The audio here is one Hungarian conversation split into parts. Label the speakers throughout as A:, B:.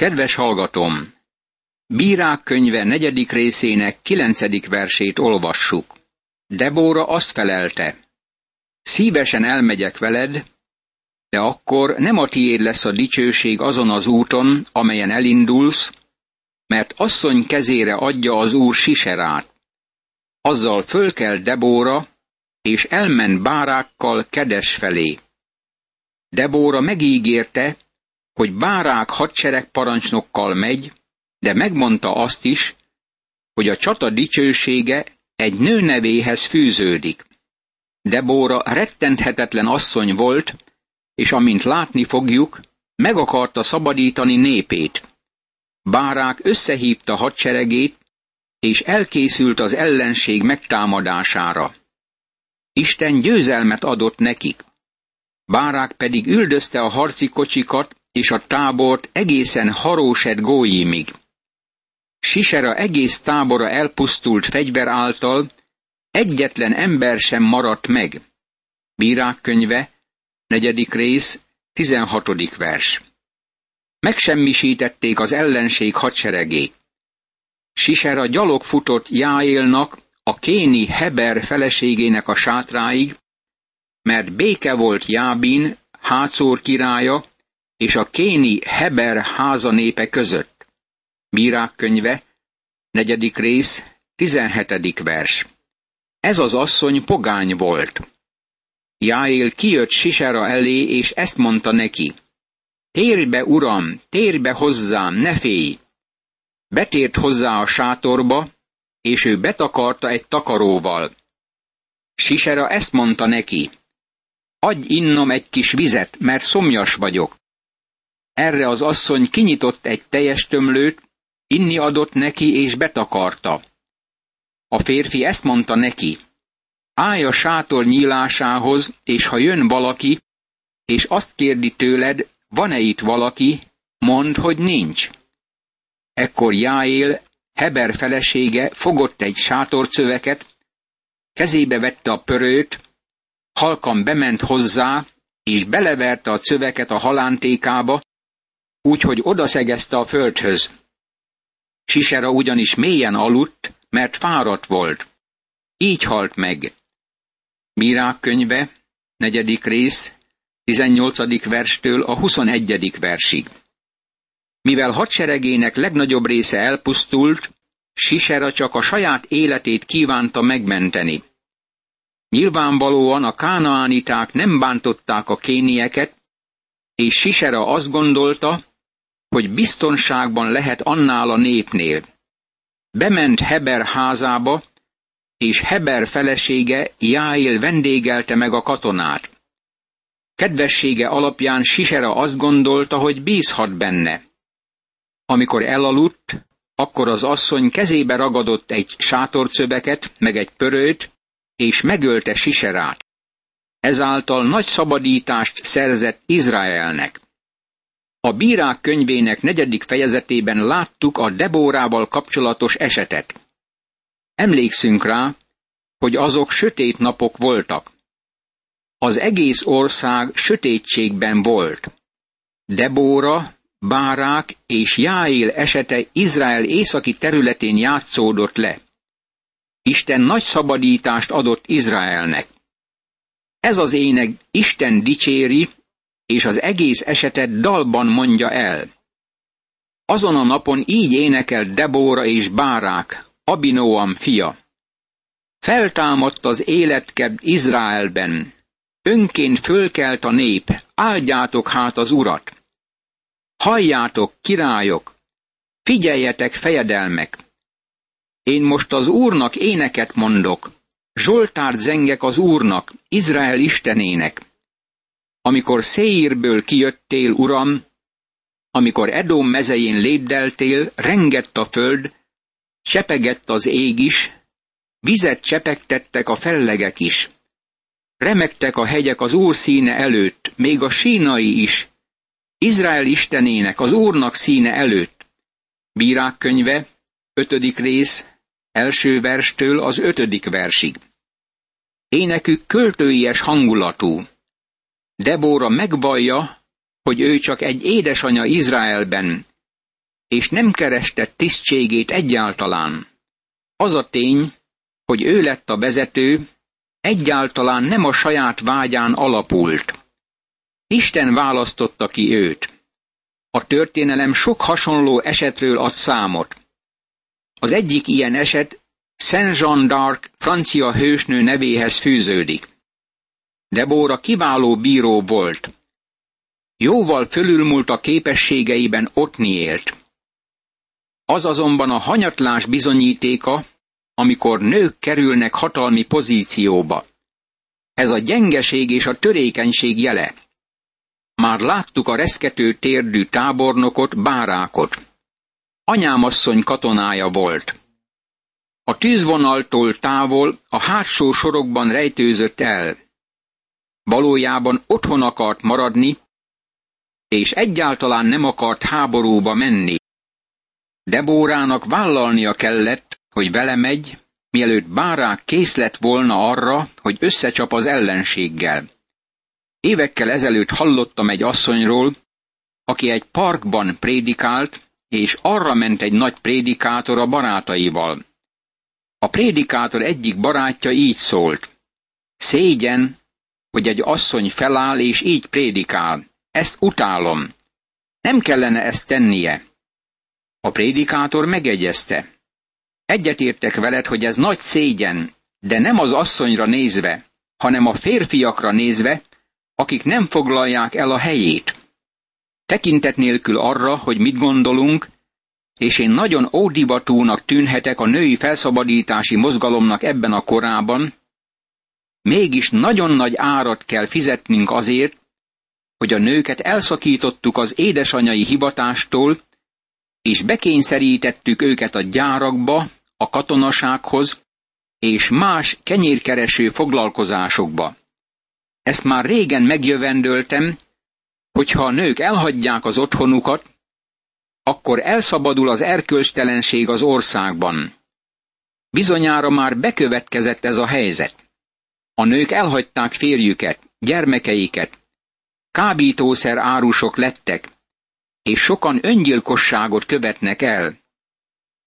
A: Kedves hallgatom! Bírák könyve negyedik részének kilencedik versét olvassuk. Debóra azt felelte. Szívesen elmegyek veled, de akkor nem a tiéd lesz a dicsőség azon az úton, amelyen elindulsz, mert asszony kezére adja az úr siserát. Azzal föl kell Debóra, és elment bárákkal Kedes felé. Debóra megígérte, hogy bárák hadsereg parancsnokkal megy, de megmondta azt is, hogy a csata dicsősége egy nő nevéhez fűződik. Debóra rettenthetetlen asszony volt, és amint látni fogjuk, meg akarta szabadítani népét. Bárák összehívta hadseregét, és elkészült az ellenség megtámadására. Isten győzelmet adott nekik. Bárák pedig üldözte a harci kocsikat és a tábort egészen Haróset Góimig. Sisera egész tábora elpusztult fegyver által, egyetlen ember sem maradt meg. Bírák könyve, negyedik rész, tizenhatodik vers. Megsemmisítették az ellenség hadseregét. Sisera gyalog futott Jáélnak, a kéni Heber feleségének a sátráig, mert béke volt Jábin, Hácór királya, és a kéni Heber háza népe között. Bírák könyve, negyedik rész, tizenhetedik vers. Ez az asszony pogány volt. Jáél kijött Sisera elé, és ezt mondta neki. Térj be, uram, térj be hozzám, ne félj! Betért hozzá a sátorba, és ő betakarta egy takaróval. Sisera ezt mondta neki. Adj innom egy kis vizet, mert szomjas vagyok. Erre az asszony kinyitott egy teljes tömlőt, inni adott neki és betakarta. A férfi ezt mondta neki. Állj a sátor nyílásához, és ha jön valaki, és azt kérdi tőled, van-e itt valaki, mondd, hogy nincs. Ekkor Jáél, Heber felesége fogott egy sátorcöveket, kezébe vette a pörőt, halkan bement hozzá, és beleverte a cöveket a halántékába, úgyhogy odaszegezte a földhöz. Sisera ugyanis mélyen aludt, mert fáradt volt. Így halt meg. Bírák könyve, negyedik rész, 18. verstől a 21. versig. Mivel hadseregének legnagyobb része elpusztult, Sisera csak a saját életét kívánta megmenteni. Nyilvánvalóan a kánaániták nem bántották a kénieket, és Sisera azt gondolta, hogy biztonságban lehet annál a népnél. Bement Heber házába, és Heber felesége Jáél vendégelte meg a katonát. Kedvessége alapján Sisera azt gondolta, hogy bízhat benne. Amikor elaludt, akkor az asszony kezébe ragadott egy sátorcöbeket, meg egy pörőt, és megölte Siserát. Ezáltal nagy szabadítást szerzett Izraelnek. A bírák könyvének negyedik fejezetében láttuk a Debórával kapcsolatos esetet. Emlékszünk rá, hogy azok sötét napok voltak. Az egész ország sötétségben volt. Debóra, Bárák és Jáél esete Izrael északi területén játszódott le. Isten nagy szabadítást adott Izraelnek. Ez az ének Isten dicséri, és az egész esetet dalban mondja el. Azon a napon így énekel Debóra és Bárák, Abinóam fia. Feltámadt az életkebb Izraelben, önként fölkelt a nép, áldjátok hát az urat. Halljátok, királyok, figyeljetek, fejedelmek. Én most az Úrnak éneket mondok, Zsoltárt zengek az Úrnak, Izrael Istenének. Amikor Széírből kijöttél, Uram, amikor Edom mezején lépdeltél, rengett a föld, csepegett az ég is, vizet csepegtettek a fellegek is. Remektek a hegyek az Úr színe előtt, még a sínai is, Izrael istenének, az Úrnak színe előtt. Bírák könyve, ötödik rész, első verstől az ötödik versig. Énekük költőies hangulatú. Debóra megvallja, hogy ő csak egy édesanya Izraelben, és nem kereste tisztségét egyáltalán. Az a tény, hogy ő lett a vezető, egyáltalán nem a saját vágyán alapult. Isten választotta ki őt. A történelem sok hasonló esetről ad számot. Az egyik ilyen eset Saint Jean d'Arc francia hősnő nevéhez fűződik. Debóra kiváló bíró volt. Jóval fölülmúlt a képességeiben Otni élt. Az azonban a hanyatlás bizonyítéka, amikor nők kerülnek hatalmi pozícióba. Ez a gyengeség és a törékenység jele. Már láttuk a reszkető térdű tábornokot, bárákot. Anyámasszony katonája volt. A tűzvonaltól távol a hátsó sorokban rejtőzött el. Valójában otthon akart maradni, és egyáltalán nem akart háborúba menni. Debórának vállalnia kellett, hogy vele megy, mielőtt bárák kész lett volna arra, hogy összecsap az ellenséggel. Évekkel ezelőtt hallottam egy asszonyról, aki egy parkban prédikált, és arra ment egy nagy prédikátor a barátaival. A prédikátor egyik barátja így szólt. Szégyen, hogy egy asszony feláll és így prédikál. Ezt utálom. Nem kellene ezt tennie. A prédikátor megegyezte. Egyetértek veled, hogy ez nagy szégyen, de nem az asszonyra nézve, hanem a férfiakra nézve, akik nem foglalják el a helyét. Tekintet nélkül arra, hogy mit gondolunk, és én nagyon ódivatúnak tűnhetek a női felszabadítási mozgalomnak ebben a korában, mégis nagyon nagy árat kell fizetnünk azért, hogy a nőket elszakítottuk az édesanyai hivatástól, és bekényszerítettük őket a gyárakba, a katonasághoz és más kenyérkereső foglalkozásokba. Ezt már régen megjövendöltem, hogyha a nők elhagyják az otthonukat, akkor elszabadul az erkölcstelenség az országban. Bizonyára már bekövetkezett ez a helyzet. A nők elhagyták férjüket, gyermekeiket, kábítószer árusok lettek, és sokan öngyilkosságot követnek el.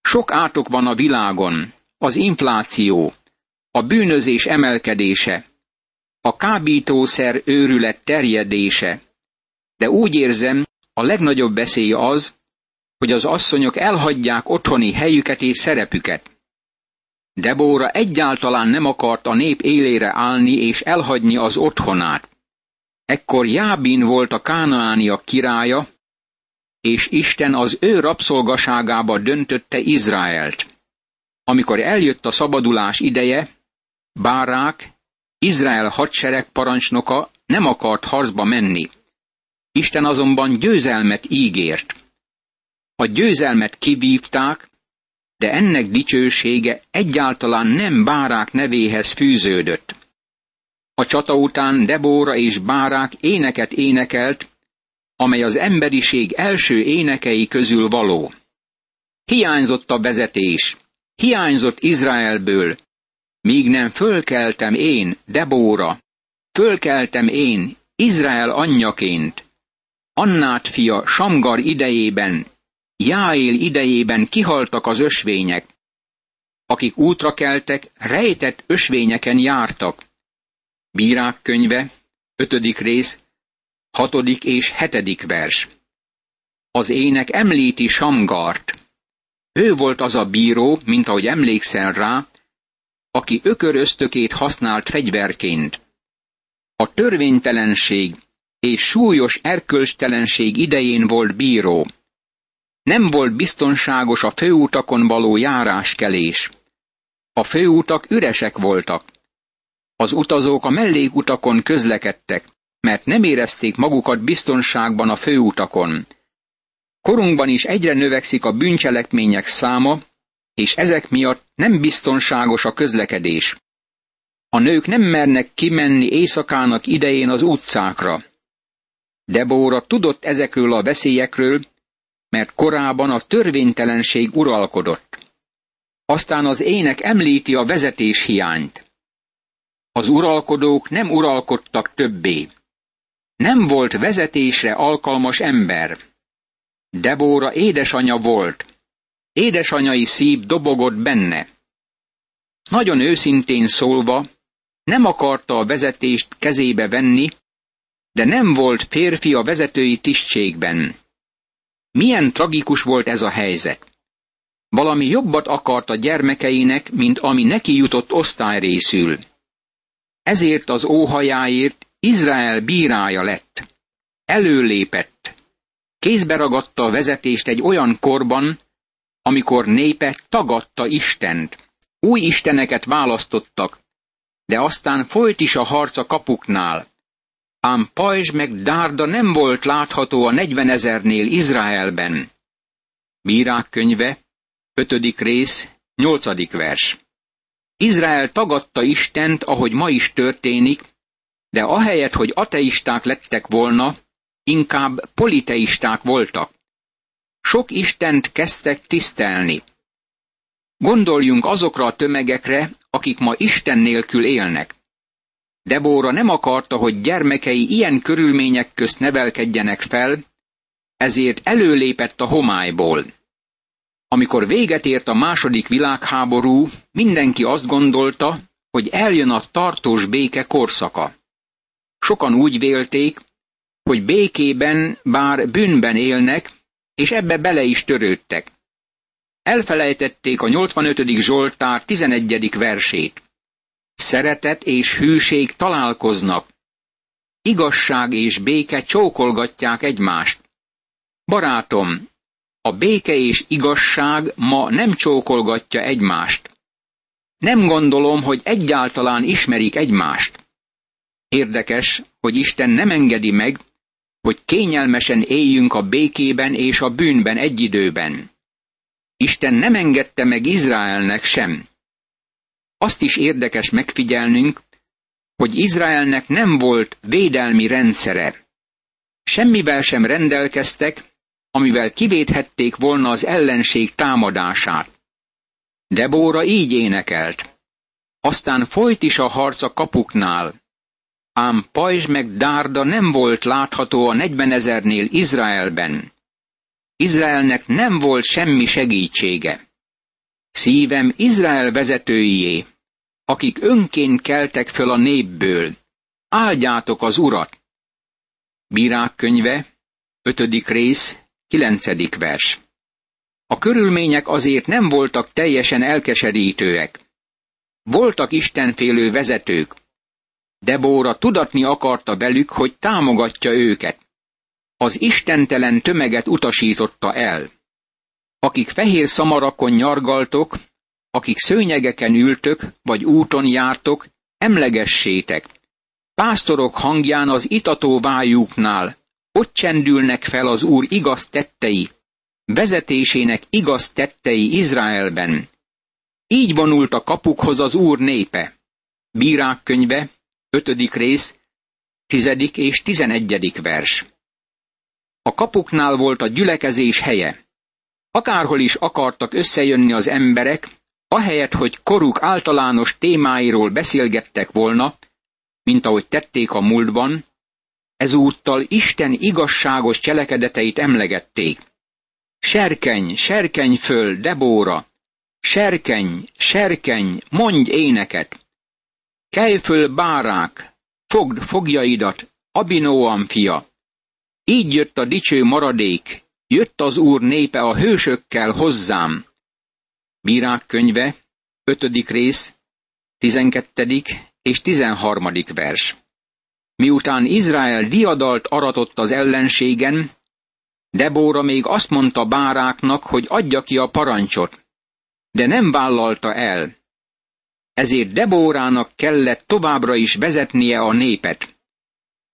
A: Sok átok van a világon, az infláció, a bűnözés emelkedése, a kábítószer őrület terjedése, de úgy érzem, a legnagyobb veszély az, hogy az asszonyok elhagyják otthoni helyüket és szerepüket. Debóra egyáltalán nem akart a nép élére állni és elhagyni az otthonát. Ekkor Jábin volt a kánaániak királya, és Isten az ő rabszolgaságába döntötte Izraelt. Amikor eljött a szabadulás ideje, Bárák, Izrael hadsereg parancsnoka nem akart harcba menni. Isten azonban győzelmet ígért. A győzelmet kivívták, de ennek dicsősége egyáltalán nem Bárák nevéhez fűződött. A csata után Debóra és Bárák éneket énekelt, amely az emberiség első énekei közül való. Hiányzott a vezetés, hiányzott Izraelből, míg nem fölkeltem én, Debóra, fölkeltem én, Izrael anyjaként. Annát fia Samgar idejében, Jáél idejében kihaltak az ösvények. Akik útra keltek, rejtett ösvényeken jártak. Bírák könyve, ötödik rész, hatodik és hetedik vers. Az ének említi Samgart. Ő volt az a bíró, mint ahogy emlékszel rá, aki ököröztökét használt fegyverként. A törvénytelenség és súlyos erkölcstelenség idején volt bíró. Nem volt biztonságos a főutakon való járáskelés. A főutak üresek voltak. Az utazók a mellékutakon közlekedtek, mert nem érezték magukat biztonságban a főutakon. Korunkban is egyre növekszik a bűncselekmények száma, és ezek miatt nem biztonságos a közlekedés. A nők nem mernek kimenni éjszakának idején az utcákra. Debóra tudott ezekről a veszélyekről, mert korábban a törvénytelenség uralkodott. Aztán az ének említi a vezetés hiányt. Az uralkodók nem uralkodtak többé. Nem volt vezetésre alkalmas ember. Debóra édesanya volt. Édesanyai szív dobogott benne. Nagyon őszintén szólva, nem akarta a vezetést kezébe venni, de nem volt férfi a vezetői tisztségben. Milyen tragikus volt ez a helyzet. Valami jobbat akart a gyermekeinek, mint ami neki jutott osztályrészül. Ezért az óhajáért Izrael bírája lett. Előlépett. Kézbe ragadta a vezetést egy olyan korban, amikor népe tagadta Istent. Új isteneket választottak, de aztán folyt is a harc a kapuknál. Ám Pajzs meg Dárda nem volt látható a negyvenezernél Izraelben. Bírák könyve, ötödik rész, nyolcadik vers. Izrael tagadta Istent, ahogy ma is történik, de ahelyett, hogy ateisták lettek volna, inkább politeisták voltak. Sok Istent kezdtek tisztelni. Gondoljunk azokra a tömegekre, akik ma Isten nélkül élnek. Debóra nem akarta, hogy gyermekei ilyen körülmények közt nevelkedjenek fel, ezért előlépett a homályból. Amikor véget ért a második világháború, mindenki azt gondolta, hogy eljön a tartós béke korszaka. Sokan úgy vélték, hogy békében bár bűnben élnek, és ebbe bele is törődtek. Elfelejtették a 85. Zsoltár 11. versét. Szeretet és hűség találkoznak. Igazság és béke csókolgatják egymást. Barátom, a béke és igazság ma nem csókolgatja egymást. Nem gondolom, hogy egyáltalán ismerik egymást. Érdekes, hogy Isten nem engedi meg, hogy kényelmesen éljünk a békében és a bűnben egy időben. Isten nem engedte meg Izraelnek sem. Azt is érdekes megfigyelnünk, hogy Izraelnek nem volt védelmi rendszere. Semmivel sem rendelkeztek, amivel kivéthették volna az ellenség támadását. Debóra így énekelt. Aztán folyt is a harc a kapuknál. Ám Pajzs meg Dárda nem volt látható a negyvenezernél Izraelben. Izraelnek nem volt semmi segítsége. Szívem Izrael vezetőié, akik önként keltek föl a népből. Áldjátok az urat! Bírák könyve, ötödik rész, kilencedik vers. A körülmények azért nem voltak teljesen elkeserítőek. Voltak istenfélő vezetők. Debóra tudatni akarta velük, hogy támogatja őket az istentelen tömeget utasította el. Akik fehér szamarakon nyargaltok, akik szőnyegeken ültök, vagy úton jártok, emlegessétek. Pásztorok hangján az itató vájúknál, ott csendülnek fel az Úr igaz tettei, vezetésének igaz tettei Izraelben. Így vonult a kapukhoz az Úr népe. Bírák könyve, ötödik rész, tizedik és tizenegyedik vers. A kapuknál volt a gyülekezés helye. Akárhol is akartak összejönni az emberek, ahelyett, hogy koruk általános témáiról beszélgettek volna, mint ahogy tették a múltban, ezúttal Isten igazságos cselekedeteit emlegették. Serkeny, serkeny föl, Debóra! Serkeny, serkeny, mondj éneket! Kelj föl, bárák! Fogd fogjaidat, Abinóam fia! Így jött a dicső maradék, jött az Úr népe a hősökkel hozzám. Bírák könyve, ötödik rész, tizenkettedik és tizenharmadik vers. Miután Izrael diadalt aratott az ellenségen, Debóra még azt mondta báráknak, hogy adja ki a parancsot, de nem vállalta el. Ezért Debórának kellett továbbra is vezetnie a népet.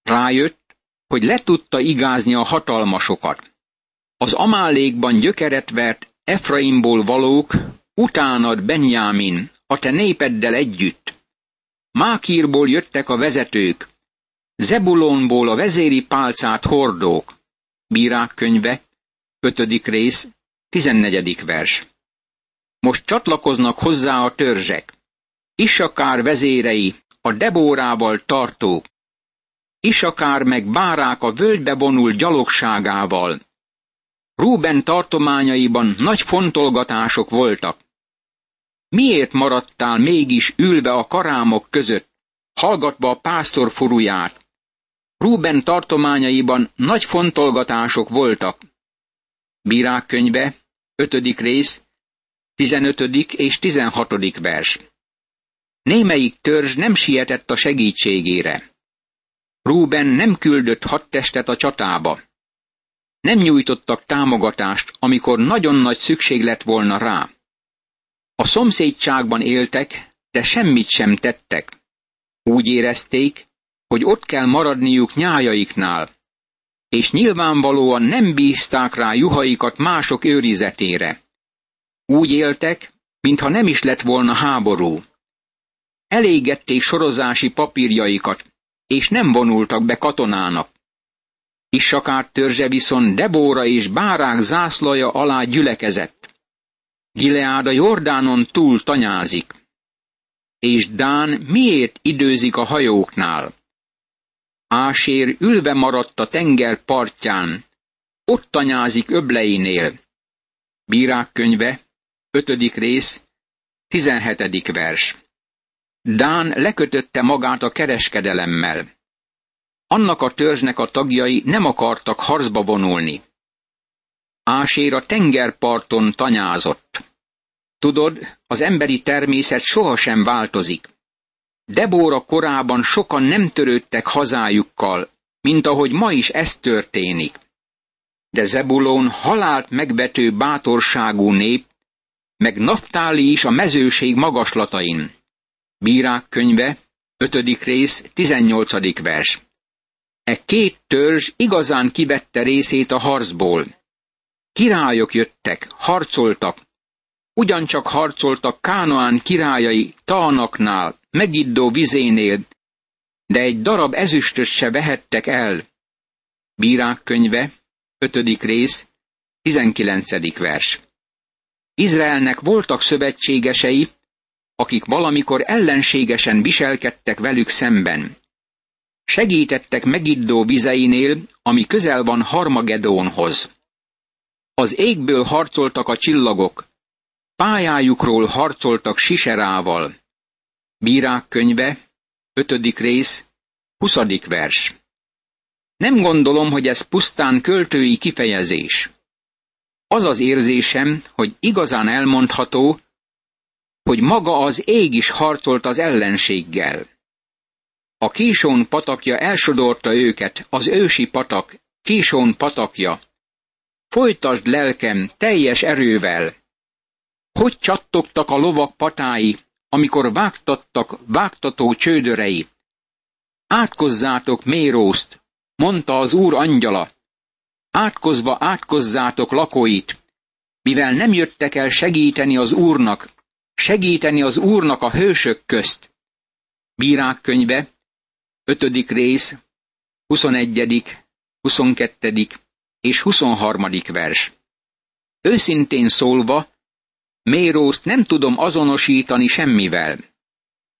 A: Rájött, hogy le tudta igázni a hatalmasokat. Az amálékban gyökeret vert Efraimból valók, utánad Benjámin, a te népeddel együtt. Mákírból jöttek a vezetők, Zebulonból a vezéri pálcát hordók. Bírák könyve, 5. rész, 14. vers. Most csatlakoznak hozzá a törzsek. Isakár vezérei, a Debórával tartók, Isakár meg bárák a völgybe vonult gyalogságával. Rúben tartományaiban nagy fontolgatások voltak. Miért maradtál mégis ülve a karámok között, hallgatva a pásztor furuját? Rúben tartományaiban nagy fontolgatások voltak. Bírák könyve, 5. rész, 15. és 16. vers. Némelyik törzs nem sietett a segítségére. Rúben nem küldött hadtestet a csatába. Nem nyújtottak támogatást, amikor nagyon nagy szükség lett volna rá. A szomszédságban éltek, de semmit sem tettek. Úgy érezték, hogy ott kell maradniuk nyájaiknál, és nyilvánvalóan nem bízták rá juhaikat mások őrizetére. Úgy éltek, mintha nem is lett volna háború. Elégették sorozási papírjaikat, és nem vonultak be katonának. Issakár törzse viszont Debóra és Bárák zászlaja alá gyülekezett. Gileád a Jordánon túl tanyázik. És Dán miért időzik a hajóknál? Ásér ülve maradt a tenger partján, ott tanyázik öbleinél. Bírák könyve, 5. rész, 17. vers. Dán lekötötte magát a kereskedelemmel. Annak a törzsnek a tagjai nem akartak harcba vonulni. Ásér a tengerparton tanyázott. Tudod, az emberi természet sohasem változik. Debóra korában sokan nem törődtek hazájukkal, mint ahogy ma is ez történik. De Zebulón halált megvető bátorságú nép, meg Naftáli is a mezőség magaslatain. Bírák könyve, 5. rész, 18. vers. E két törzs igazán kivette részét a harcból. Királyok jöttek, harcoltak, ugyancsak harcoltak Kánoán királyai Taanaknál, megiddó vizénél, de egy darab ezüstöt se vehettek el. Bírák könyve, 5. rész, 19. vers. Izraelnek voltak szövetségesei, akik valamikor ellenségesen viselkedtek velük szemben. Segítettek megiddó vizeinél, ami közel van Harmagedónhoz. Az égből harcoltak a csillagok, pályájukról harcoltak Siserával. Bírák könyve, 5. rész, 20. vers. Nem gondolom, hogy ez pusztán költői kifejezés. Az az érzésem, hogy igazán elmondható, hogy maga az ég is harcolt az ellenséggel. A Késón patakja elsodorta őket, az ősi patak, Késón patakja. Folytasd lelkem teljes erővel. Hogy csattogtak a lovak patái, amikor vágtattak vágtató csődörei. Átkozzátok Mérószt, mondta az úr angyala. Átkozva átkozzátok lakóit, mivel nem jöttek el segíteni az úrnak, segíteni az úrnak a hősök közt. Bírák könyve, 5. rész, 21., 22. és 23. vers. Őszintén szólva, Mérószt nem tudom azonosítani semmivel.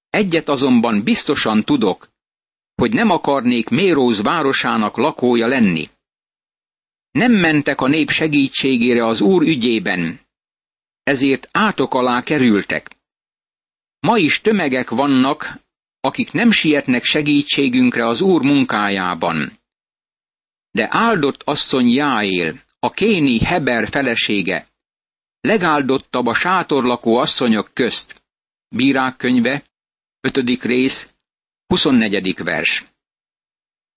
A: Egyet azonban biztosan tudok, hogy nem akarnék Méróz városának lakója lenni. Nem mentek a nép segítségére az úr ügyében, ezért átok alá kerültek. Ma is tömegek vannak, akik nem sietnek segítségünkre az Úr munkájában. De áldott asszony Jáél, a kéni Heber felesége, legáldottabb a sátorlakó asszonyok közt. Bírák könyve, 5. rész, 24. vers.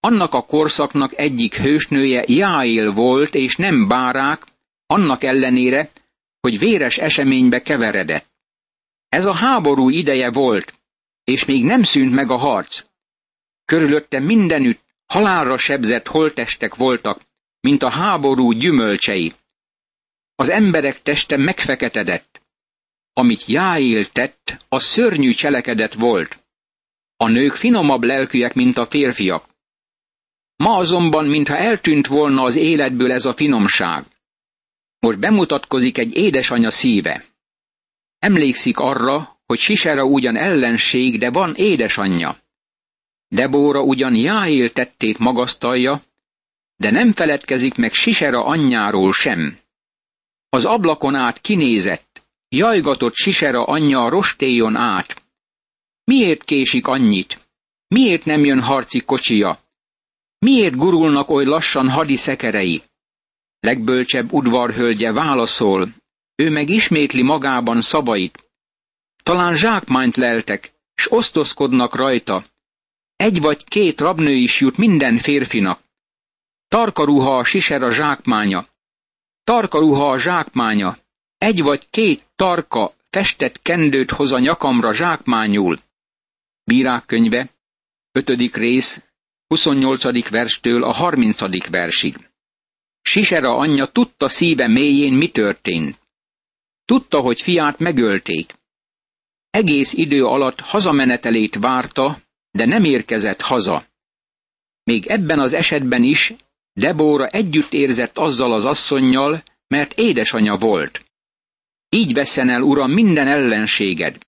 A: Annak a korszaknak egyik hősnője Jáél volt, és nem bárák, annak ellenére, hogy véres eseménybe keveredett. Ez a háború ideje volt, és még nem szűnt meg a harc. Körülötte mindenütt halálra sebzett holtestek voltak, mint a háború gyümölcsei. Az emberek teste megfeketedett. Amit Jáél tett, a szörnyű cselekedet volt. A nők finomabb lelkűek, mint a férfiak. Ma azonban, mintha eltűnt volna az életből ez a finomság. Most bemutatkozik egy édesanya szíve. Emlékszik arra, hogy Sisera ugyan ellenség, de van édesanyja. Debóra ugyan Jáél tettét magasztalja, de nem feledkezik meg Sisera anyjáról sem. Az ablakon át kinézett, jajgatott Sisera anyja a rostéjon át. Miért késik annyit? Miért nem jön harci kocsia? Miért gurulnak oly lassan hadi szekerei? Legbölcsebb udvarhölgye válaszol, ő meg ismétli magában szavait. Talán zsákmányt leltek, s osztozkodnak rajta. Egy vagy két rabnő is jut minden férfinak. Tarka ruha a siser a zsákmánya. Tarka ruha a zsákmánya. Egy vagy két tarka festett kendőt hoz a nyakamra zsákmányul. Bírák könyve, ötödik rész, 28. verstől a 30. versig. Sisera anyja tudta szíve mélyén, mi történt. Tudta, hogy fiát megölték. Egész idő alatt hazamenetelét várta, de nem érkezett haza. Még ebben az esetben is Debóra együtt érzett azzal az asszonnyal, mert édesanyja volt. Így veszen el, uram, minden ellenséged.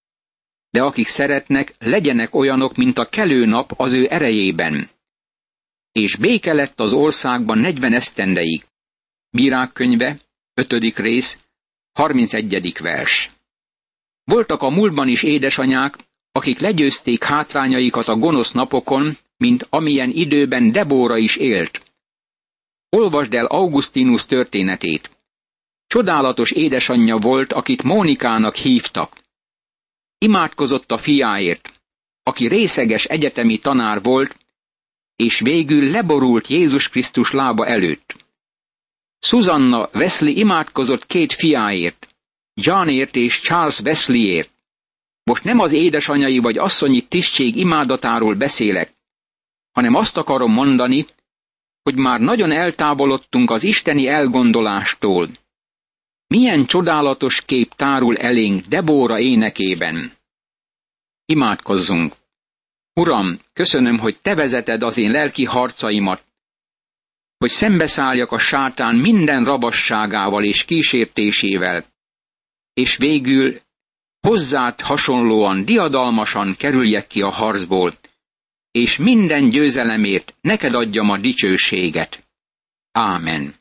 A: De akik szeretnek, legyenek olyanok, mint a kelő nap az ő erejében. És béke lett az országban negyven esztendeig. Bírák könyve, ötödik rész, 31. vers. Voltak a múltban is édesanyák, akik legyőzték hátrányaikat a gonosz napokon, mint amilyen időben Debóra is élt. Olvasd el Augustinus történetét. Csodálatos édesanyja volt, akit Mónikának hívtak. Imádkozott a fiáért, aki részeges egyetemi tanár volt, és végül leborult Jézus Krisztus lába előtt. Susanna Wesley imádkozott két fiáért, Johnért és Charles Wesleyért. Most nem az édesanyai vagy asszonyi tisztség imádatáról beszélek, hanem azt akarom mondani, hogy már nagyon eltávolodtunk az isteni elgondolástól. Milyen csodálatos kép tárul elénk Debóra énekében. Imádkozzunk! Uram, köszönöm, hogy te vezeted az én lelki harcaimat, hogy szembeszálljak a sátán minden rabasságával és kísértésével, és végül hozzád hasonlóan diadalmasan kerüljek ki a harcból, és minden győzelemért neked adjam a dicsőséget. Ámen.